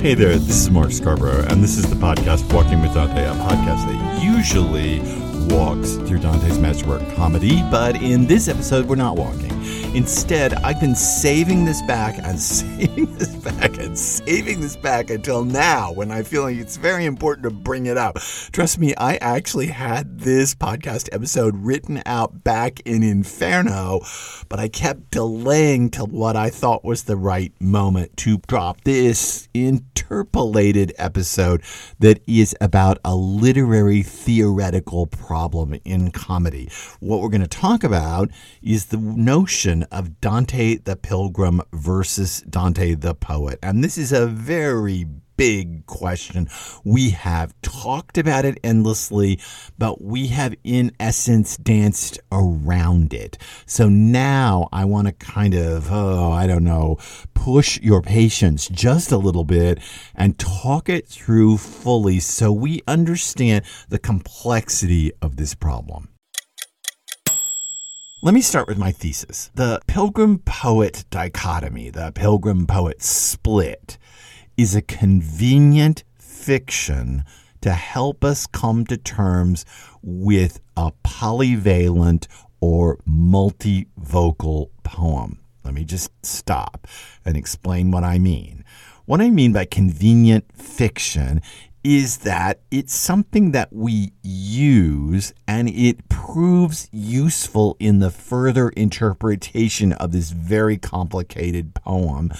Hey there, this is Mark Scarbrough, and this is the podcast Walking with Dante, a podcast that usually walks through Dante's masterwork comedy, but in this episode, we're not walking. Instead, I've been saving this back and saving this back and saving this back until now when I feel like it's very important to bring it up. Trust me, I actually had this podcast episode written out back in Inferno, but I kept delaying till what I thought was the right moment to drop this interpolated episode that is about a literary theoretical problem in comedy. What we're going to talk about is the notion of Dante the Pilgrim versus Dante the Poet. And this is a very big question. We have talked about it endlessly, but we have in essence danced around it. So now I want to kind of, oh, I don't know, push your patience just a little bit and talk it through fully so we understand the complexity of this problem. Let me start with my thesis. The pilgrim poet dichotomy, the pilgrim poet split, is a convenient fiction to help us come to terms with a polyvalent or multivocal poem. Let me just stop and explain what I mean. What I mean by convenient fiction is that it's something that we use and it proves useful in the further interpretation of this very complicated poem.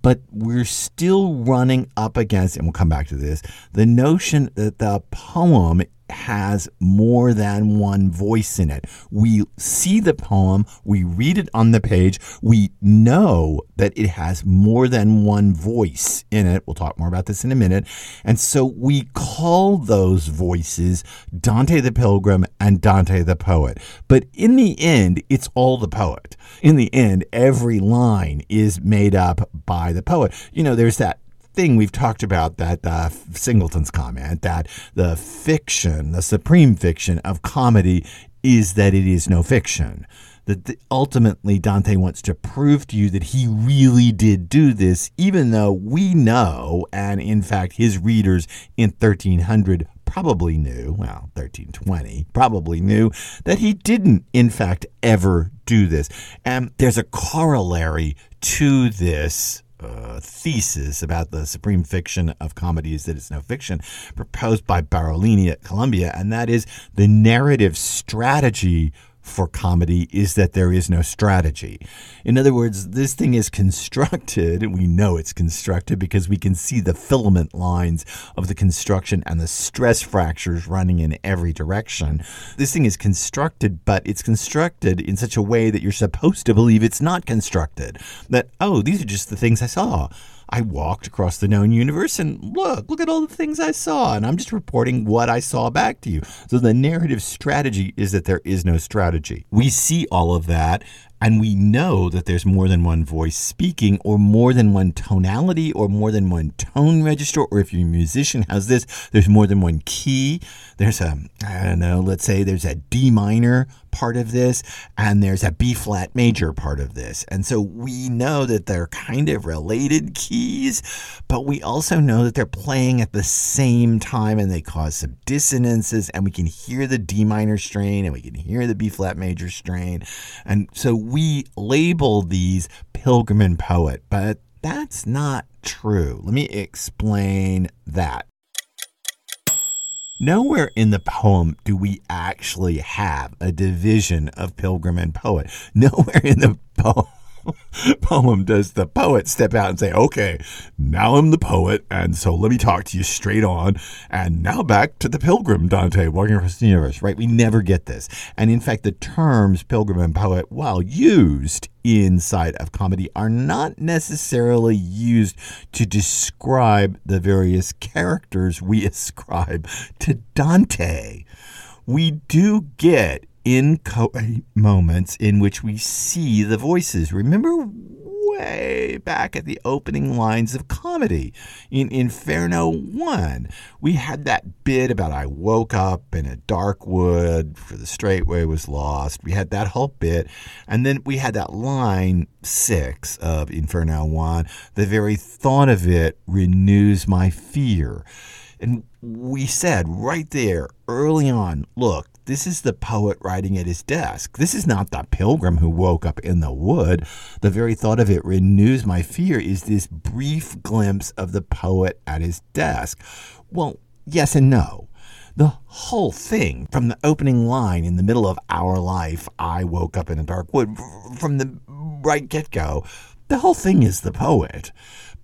But we're still running up against, and we'll come back to this, the notion that the poem has more than one voice in it. We see the poem, we read it on the page, we know that it has more than one voice in it. We'll talk more about this in a minute. And so we call those voices Dante the Pilgrim and Dante the Poet. But in the end, it's all the poet. In the end, every line is made up by the poet. You know, there's that thing we've talked about that uh, Singleton's comment that the fiction, the supreme fiction of comedy is that it is no fiction. That the, ultimately Dante wants to prove to you that he really did do this, even though we know, and in fact his readers in 1300 probably knew, well, 1320, probably knew that he didn't, in fact, ever do this. And there's a corollary to this uh, thesis about the supreme fiction of comedies that it's no fiction proposed by Barolini at Columbia, and that is the narrative strategy for comedy is that there is no strategy. In other words, this thing is constructed, and we know it's constructed because we can see the filament lines of the construction and the stress fractures running in every direction. This thing is constructed, but it's constructed in such a way that you're supposed to believe it's not constructed. That, oh, these are just the things I saw. I walked across the known universe and look, look at all the things I saw. And I'm just reporting what I saw back to you. So the narrative strategy is that there is no strategy. We see all of that and we know that there's more than one voice speaking or more than one tonality or more than one tone register or if your musician has this there's more than one key there's a i don't know let's say there's a d minor part of this and there's a b flat major part of this and so we know that they're kind of related keys but we also know that they're playing at the same time and they cause some dissonances and we can hear the d minor strain and we can hear the b flat major strain and so we label these pilgrim and poet, but that's not true. Let me explain that. Nowhere in the poem do we actually have a division of pilgrim and poet. Nowhere in the poem poem does the poet step out and say, okay, now I'm the poet, and so let me talk to you straight on. And now back to the pilgrim, Dante, walking across the universe, right? We never get this. And in fact, the terms pilgrim and poet, while used inside of comedy, are not necessarily used to describe the various characters we ascribe to Dante. We do get in moments in which we see the voices. Remember way back at the opening lines of comedy. In Inferno 1, we had that bit about I woke up in a dark wood, for the straight way was lost. We had that whole bit. And then we had that line 6 of Inferno 1 the very thought of it renews my fear. And we said right there early on look, this is the poet writing at his desk. This is not the pilgrim who woke up in the wood. The very thought of it renews my fear is this brief glimpse of the poet at his desk. Well, yes and no. The whole thing, from the opening line in the middle of our life, I woke up in a dark wood, from the right get go, the whole thing is the poet.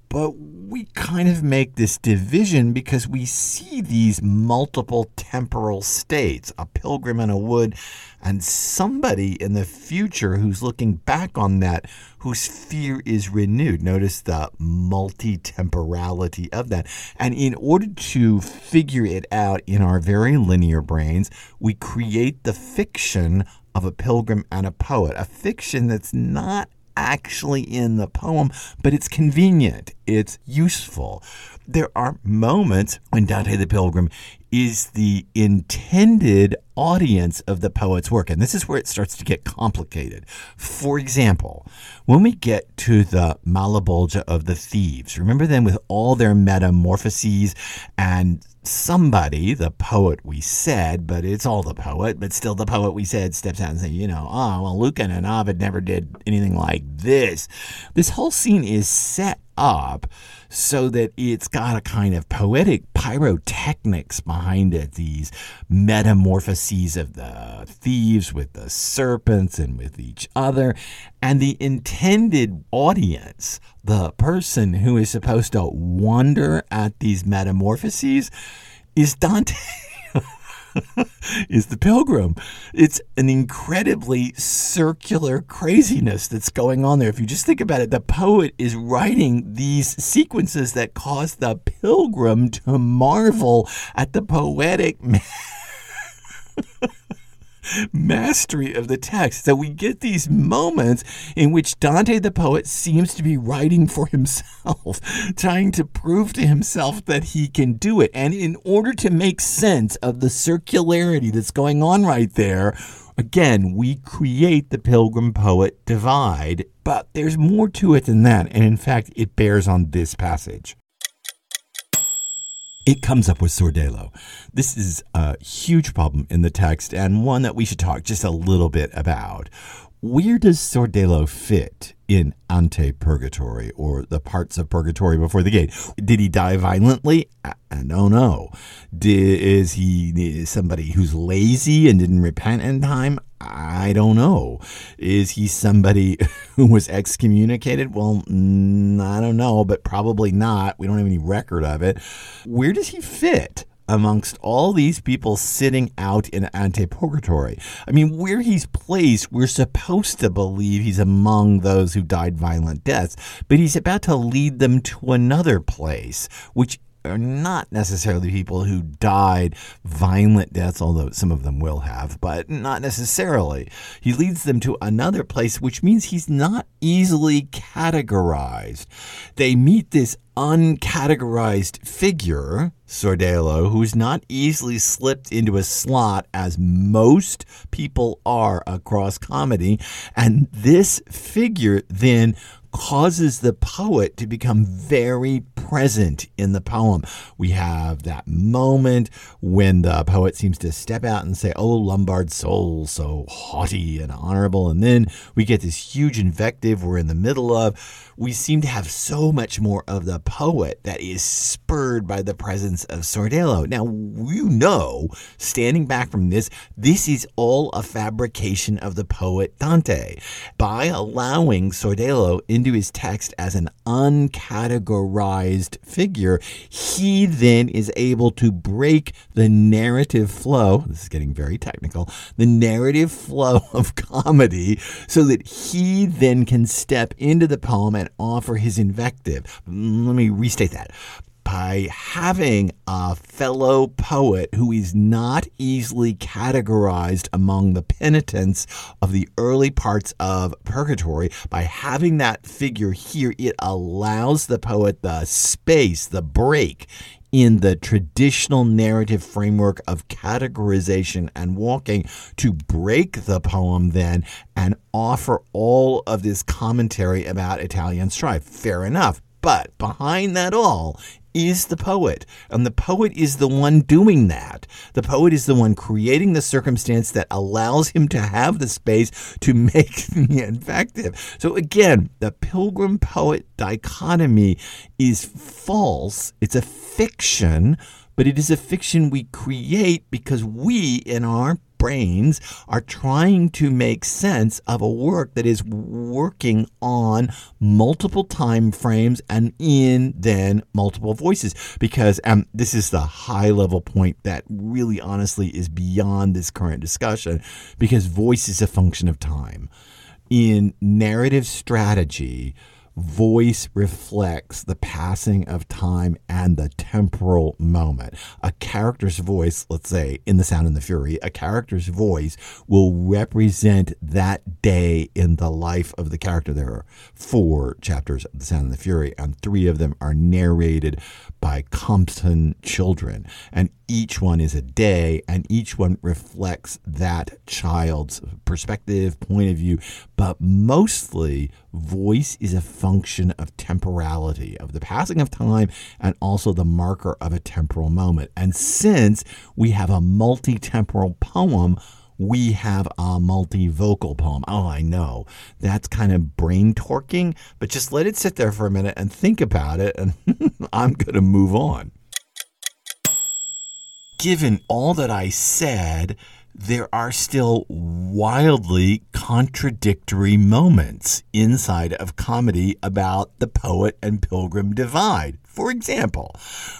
But we kind of make this division because we see these multiple temporal states a pilgrim in a wood, and somebody in the future who's looking back on that whose fear is renewed. Notice the multi temporality of that. And in order to figure it out in our very linear brains, we create the fiction of a pilgrim and a poet, a fiction that's not actually in the poem, but it's convenient, it's useful. There are moments when Dante the Pilgrim is the intended audience of the poet's work, and this is where it starts to get complicated. For example, when we get to the Malebolgia of the Thieves, remember them with all their metamorphoses and somebody, the poet we said, but it's all the poet, but still the poet we said steps out and says, you know, oh, well, Lucan and Ovid never did anything like this. This whole scene is set up so that it's got a kind of poetic pyrotechnics behind it, these metamorphoses of the thieves with the serpents and with each other. And the intended audience, the person who is supposed to wonder at these metamorphoses, is Dante. is the pilgrim. It's an incredibly circular craziness that's going on there. If you just think about it, the poet is writing these sequences that cause the pilgrim to marvel at the poetic. mastery of the text. So we get these moments in which Dante the poet seems to be writing for himself, trying to prove to himself that he can do it. And in order to make sense of the circularity that's going on right there, again, we create the pilgrim poet divide. But there's more to it than that. And in fact, it bears on this passage it comes up with Sordello. This is a huge problem in the text and one that we should talk just a little bit about. Where does Sordello fit in ante purgatory or the parts of purgatory before the gate? Did he die violently? I don't know. Did, is he somebody who's lazy and didn't repent in time? I don't know. Is he somebody who was excommunicated? Well, I don't know, but probably not. We don't have any record of it. Where does he fit? Amongst all these people sitting out in ante purgatory. I mean, where he's placed, we're supposed to believe he's among those who died violent deaths, but he's about to lead them to another place, which are not necessarily people who died violent deaths, although some of them will have, but not necessarily. He leads them to another place, which means he's not easily categorized. They meet this uncategorized figure, Sordello, who's not easily slipped into a slot as most people are across comedy. And this figure then causes the poet to become very present in the poem. We have that moment when the poet seems to step out and say, Oh, Lombard soul, so haughty and honorable. And then we get this huge invective we're in the middle of. We seem to have so much more of the poet that is spurred by the presence of Sordello. Now, you know, standing back from this, this is all a fabrication of the poet Dante. By allowing Sordello into his text as an uncategorized figure, he then is able to break the narrative flow. This is getting very technical the narrative flow of comedy so that he then can step into the poem and offer his invective. Let me restate that by having a fellow poet who is not easily categorized among the penitents of the early parts of purgatory, by having that figure here, it allows the poet the space, the break in the traditional narrative framework of categorization and walking to break the poem then and offer all of this commentary about Italian strife. Fair enough. But behind that all is the poet. And the poet is the one doing that. The poet is the one creating the circumstance that allows him to have the space to make the invective. So again, the pilgrim poet dichotomy is false. It's a fiction, but it is a fiction we create because we, in our brains are trying to make sense of a work that is working on multiple time frames and in then multiple voices. Because um, this is the high level point that really honestly is beyond this current discussion. Because voice is a function of time. In narrative strategy voice reflects the passing of time and the temporal moment. A character's voice, let's say in The Sound and the Fury, a character's voice will represent that day in the life of the character. There are four chapters of The Sound and the Fury, and three of them are narrated by Compson children. And each one is a day, and each one reflects that child's perspective, point of view. But mostly, voice is a function of temporality, of the passing of time, and also the marker of a temporal moment. And since we have a multi temporal poem, we have a multi-vocal poem. Oh, I know. That's kind of brain torquing, but just let it sit there for a minute and think about it, and I'm going to move on. Given all that I said, there are still wildly contradictory moments inside of comedy about the poet and pilgrim divide. For example,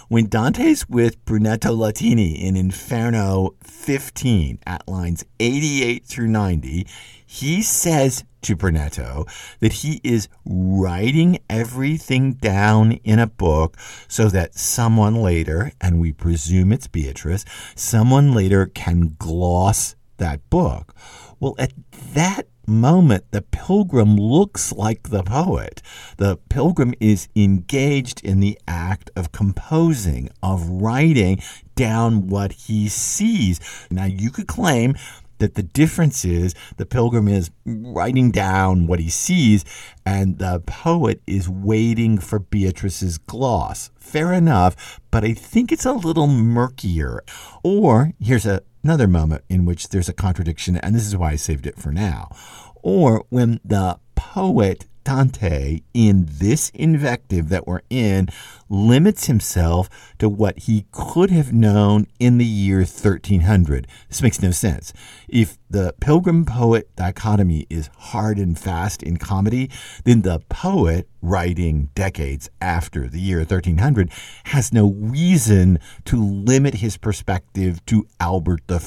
when Dante's with Brunetto Latini in Inferno 15 at lines 88 through 90, he says to Brunetto that he is writing everything down in a book so that someone later, and we presume it's Beatrice, someone later can gloss that book. Well, at that moment, the pilgrim looks like the poet. The pilgrim is engaged in the act of composing, of writing down what he sees. Now, you could claim that the difference is the pilgrim is writing down what he sees and the poet is waiting for Beatrice's gloss. Fair enough, but I think it's a little murkier. Or here's a, another moment in which there's a contradiction, and this is why I saved it for now. Or when the poet Dante, in this invective that we're in, limits himself to what he could have known in the year 1300. This makes no sense. If the pilgrim poet dichotomy is hard and fast in comedy, then the poet, writing decades after the year 1300, has no reason to limit his perspective to Albert I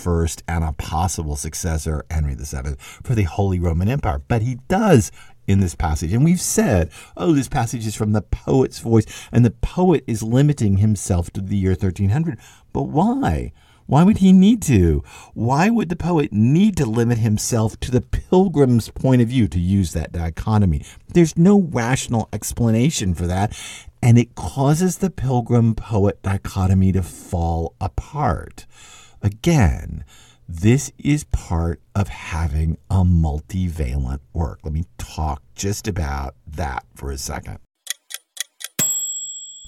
and a possible successor, Henry VII, for the Holy Roman Empire. But he does in this passage. And we've said, oh, this passage is from the poet's voice, and the poet is limiting himself to the year 1300. But why? Why would he need to? Why would the poet need to limit himself to the pilgrim's point of view to use that dichotomy? There's no rational explanation for that, and it causes the pilgrim poet dichotomy to fall apart. Again, this is part of having a multivalent work. Let me talk just about that for a second.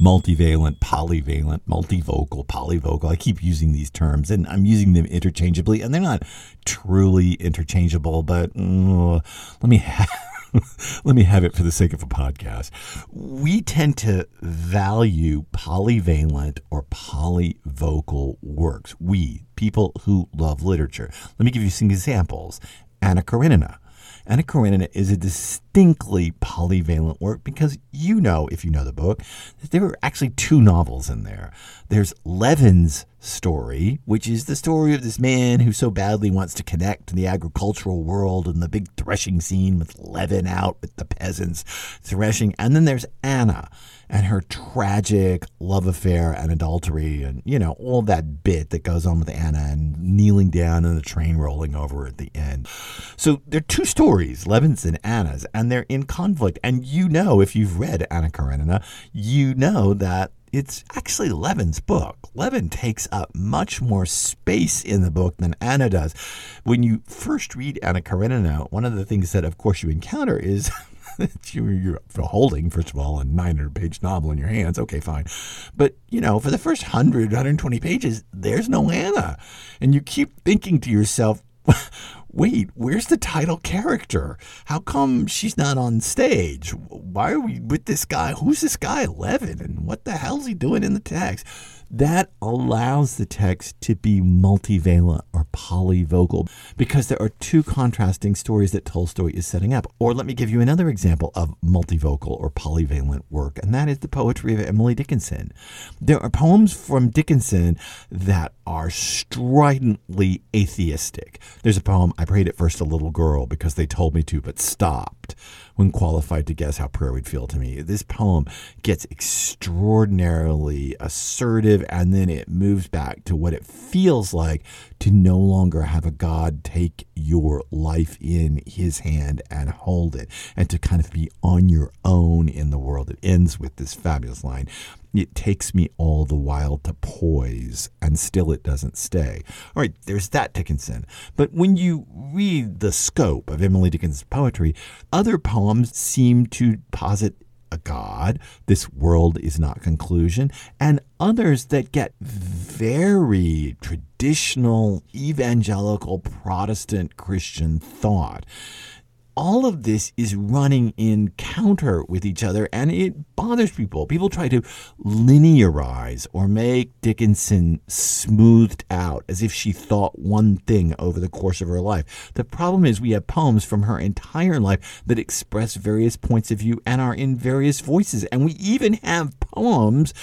Multivalent, polyvalent, multivocal, polyvocal. I keep using these terms and I'm using them interchangeably, and they're not truly interchangeable, but uh, let me have. let me have it for the sake of a podcast. We tend to value polyvalent or polyvocal works. We, people who love literature. Let me give you some examples. Anna Karenina. Anna Karenina is a distinct distinctly polyvalent work because you know, if you know the book, that there are actually two novels in there. There's Levin's story, which is the story of this man who so badly wants to connect to the agricultural world and the big threshing scene with Levin out with the peasants threshing. And then there's Anna and her tragic love affair and adultery and, you know, all that bit that goes on with Anna and kneeling down and the train rolling over at the end. So there are two stories, Levin's and Anna's, and they're in conflict. And you know, if you've read Anna Karenina, you know that it's actually Levin's book. Levin takes up much more space in the book than Anna does. When you first read Anna Karenina, one of the things that, of course, you encounter is that you're holding, first of all, a 900 page novel in your hands. Okay, fine. But, you know, for the first 100, 120 pages, there's no Anna. And you keep thinking to yourself, wait, where's the title character? How come she's not on stage? Why are we with this guy? Who's this guy, Levin? And what the hell's he doing in the text? That allows the text to be multivalent or polyvocal because there are two contrasting stories that Tolstoy is setting up. Or let me give you another example of multivocal or polyvalent work, and that is the poetry of Emily Dickinson. There are poems from Dickinson that are stridently atheistic. There's a poem, I prayed at first a little girl because they told me to, but when qualified to guess how prayer would feel to me. This poem gets extraordinarily assertive and then it moves back to what it feels like to no longer have a God take your life in his hand and hold it and to kind of be on your own in the world. It ends with this fabulous line it takes me all the while to poise, and still it doesn't stay. All right, there's that Dickinson. But when you read the scope of Emily Dickinson's poetry, other poems seem to posit a God, this world is not conclusion, and others that get very traditional evangelical Protestant Christian thought all of this is running in counter with each other and it bothers people. People try to linearize or make Dickinson smoothed out as if she thought one thing over the course of her life. The problem is we have poems from her entire life that express various points of view and are in various voices. And we even have poems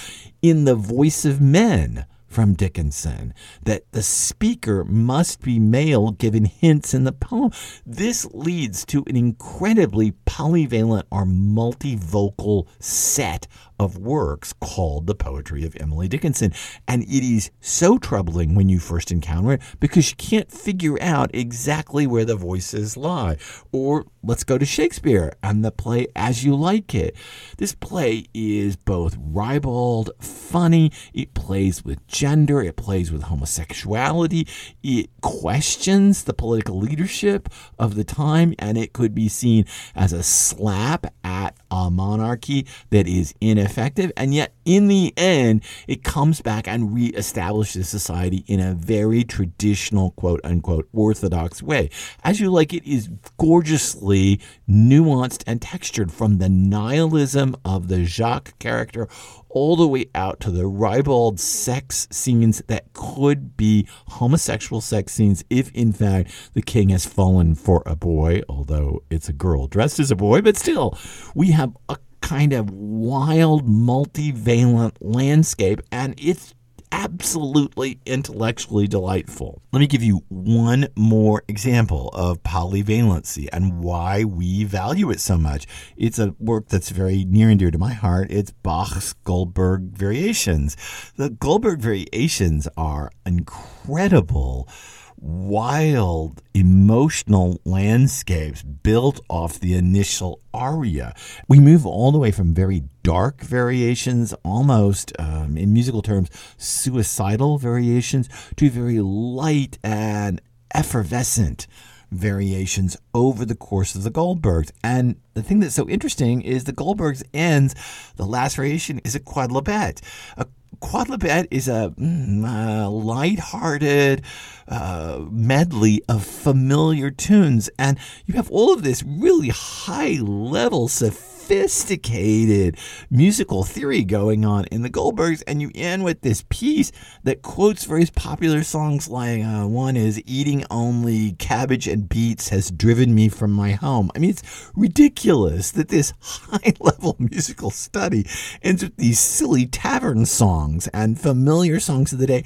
in the voice of men from Dickinson that the speaker must be male, given hints in the poem. This leads to an incredibly polyvalent or multivocal set of works called The Poetry of Emily Dickinson. And it is so troubling when you first encounter it because you can't figure out exactly where the voices lie. Or let's go to Shakespeare and the play As You Like It. This play is both ribald, funny, it plays with gender, it plays with homosexuality, it questions the political leadership of the time, and it could be seen as a slap at a monarchy that is ineffective. And yet, in the end, it comes back and reestablishes society in a very traditional, quote unquote, orthodox way. As You Like It is gorgeously nuanced and textured from the nihilism of the Jacques character all the way out to the ribald sex scenes that could be homosexual sex scenes if, in fact, the king has fallen for a boy, although it's a girl dressed as a boy, but still, we have a kind of wild, multivalent landscape, and it's absolutely intellectually delightful. Let me give you one more example of polyvalency and why we value it so much. It's a work that's very near and dear to my heart. It's Bach's Goldberg Variations. The Goldberg Variations are incredible wild emotional landscapes built off the initial aria. We move all the way from very dark variations, almost um, in musical terms, suicidal variations, to very light and effervescent variations over the course of the Goldbergs. And the thing that's so interesting is the Goldbergs ends, the last variation is a quodlibet. A quodlibet is a mm, light-hearted uh, medley of familiar tunes, and you have all of this really high-level, sophisticated musical theory going on in the Goldbergs, and you end with this piece that quotes various popular songs like uh, one is Eating Only Cabbage and Beets Has Driven Me From My Home. I mean, it's ridiculous that this high level musical study ends with these silly tavern songs and familiar songs of the day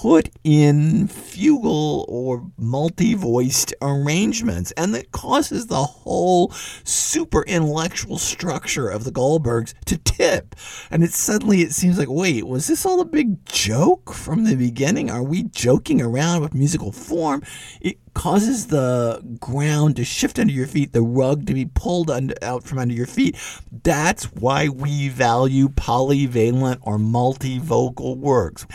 put in fugal or multi voiced arrangements. And that causes the whole super intellectual structure of the Goldbergs to tip. And it suddenly it seems like, wait, was this all a big joke from the beginning? Are we joking around with musical form? It causes the ground to shift under your feet, the rug to be pulled under, out from under your feet. That's why we value polyvalent or multivocal works.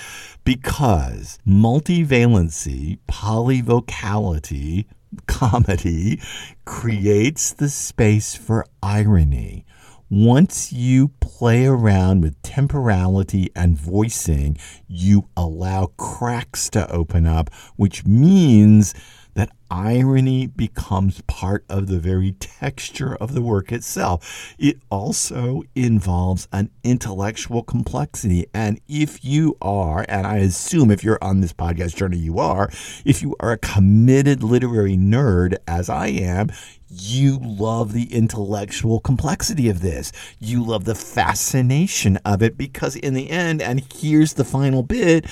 Because multivalency, polyvocality, comedy creates the space for irony. Once you play around with temporality and voicing, you allow cracks to open up, which means that irony becomes part of the very texture of the work itself. It also involves an intellectual complexity. And if you are, and I assume if you're on this podcast journey, you are, if you are a committed literary nerd, as I am, you love the intellectual complexity of this. You love the fascination of it because, in the end, and here's the final bit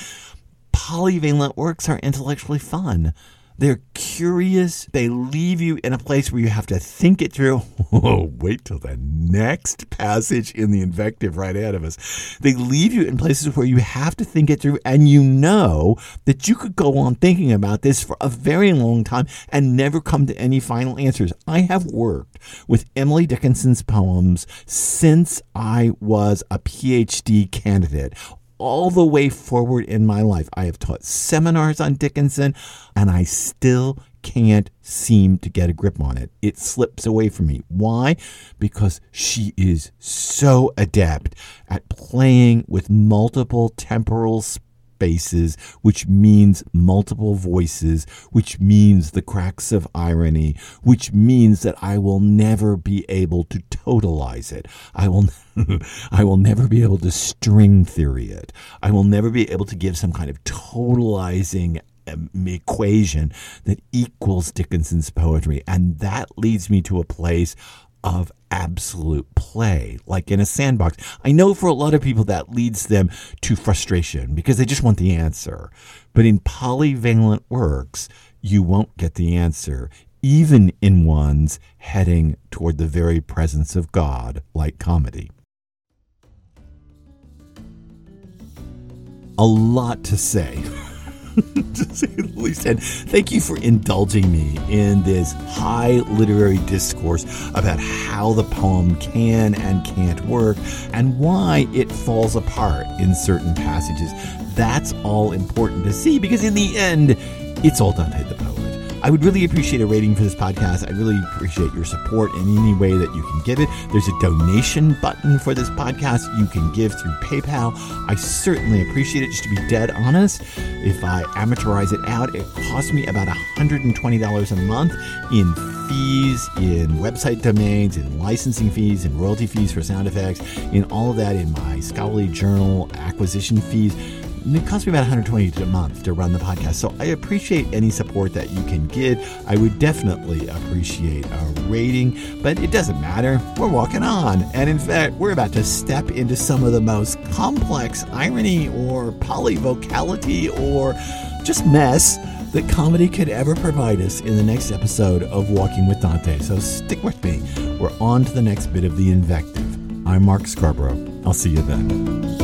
polyvalent works are intellectually fun. They're curious. They leave you in a place where you have to think it through. Oh, wait till the next passage in the invective right ahead of us. They leave you in places where you have to think it through, and you know that you could go on thinking about this for a very long time and never come to any final answers. I have worked with Emily Dickinson's poems since I was a PhD candidate all the way forward in my life. I have taught seminars on Dickinson, and I still can't seem to get a grip on it. It slips away from me. Why? Because she is so adept at playing with multiple temporal spaces, which means multiple voices, which means the cracks of irony, which means that I will never be able to totalize it. I will I will never be able to string theory it. I will never be able to give some kind of totalizing um, equation that equals Dickinson's poetry. And that leads me to a place of absolute play, like in a sandbox. I know for a lot of people that leads them to frustration because they just want the answer. But in polyvalent works, you won't get the answer, even in ones heading toward the very presence of God, like comedy. A lot to say. to say the least. And thank you for indulging me in this high literary discourse about how the poem can and can't work and why it falls apart in certain passages. That's all important to see because, in the end, it's all done Dante the poet. I would really appreciate a rating for this podcast. I really appreciate your support in any way that you can give it. There's a donation button for this podcast you can give through PayPal. I certainly appreciate it. Just to be dead honest, if I amortize it out, it costs me about $120 a month in fees, in website domains, in licensing fees, in royalty fees for sound effects, in all of that, in my scholarly journal acquisition fees it costs me about 120 a month to run the podcast. So I appreciate any support that you can give. I would definitely appreciate a rating, but it doesn't matter. We're walking on. And in fact, we're about to step into some of the most complex irony or polyvocality or just mess that comedy could ever provide us in the next episode of Walking with Dante. So stick with me. We're on to the next bit of the invective. I'm Mark Scarbrough. I'll see you then.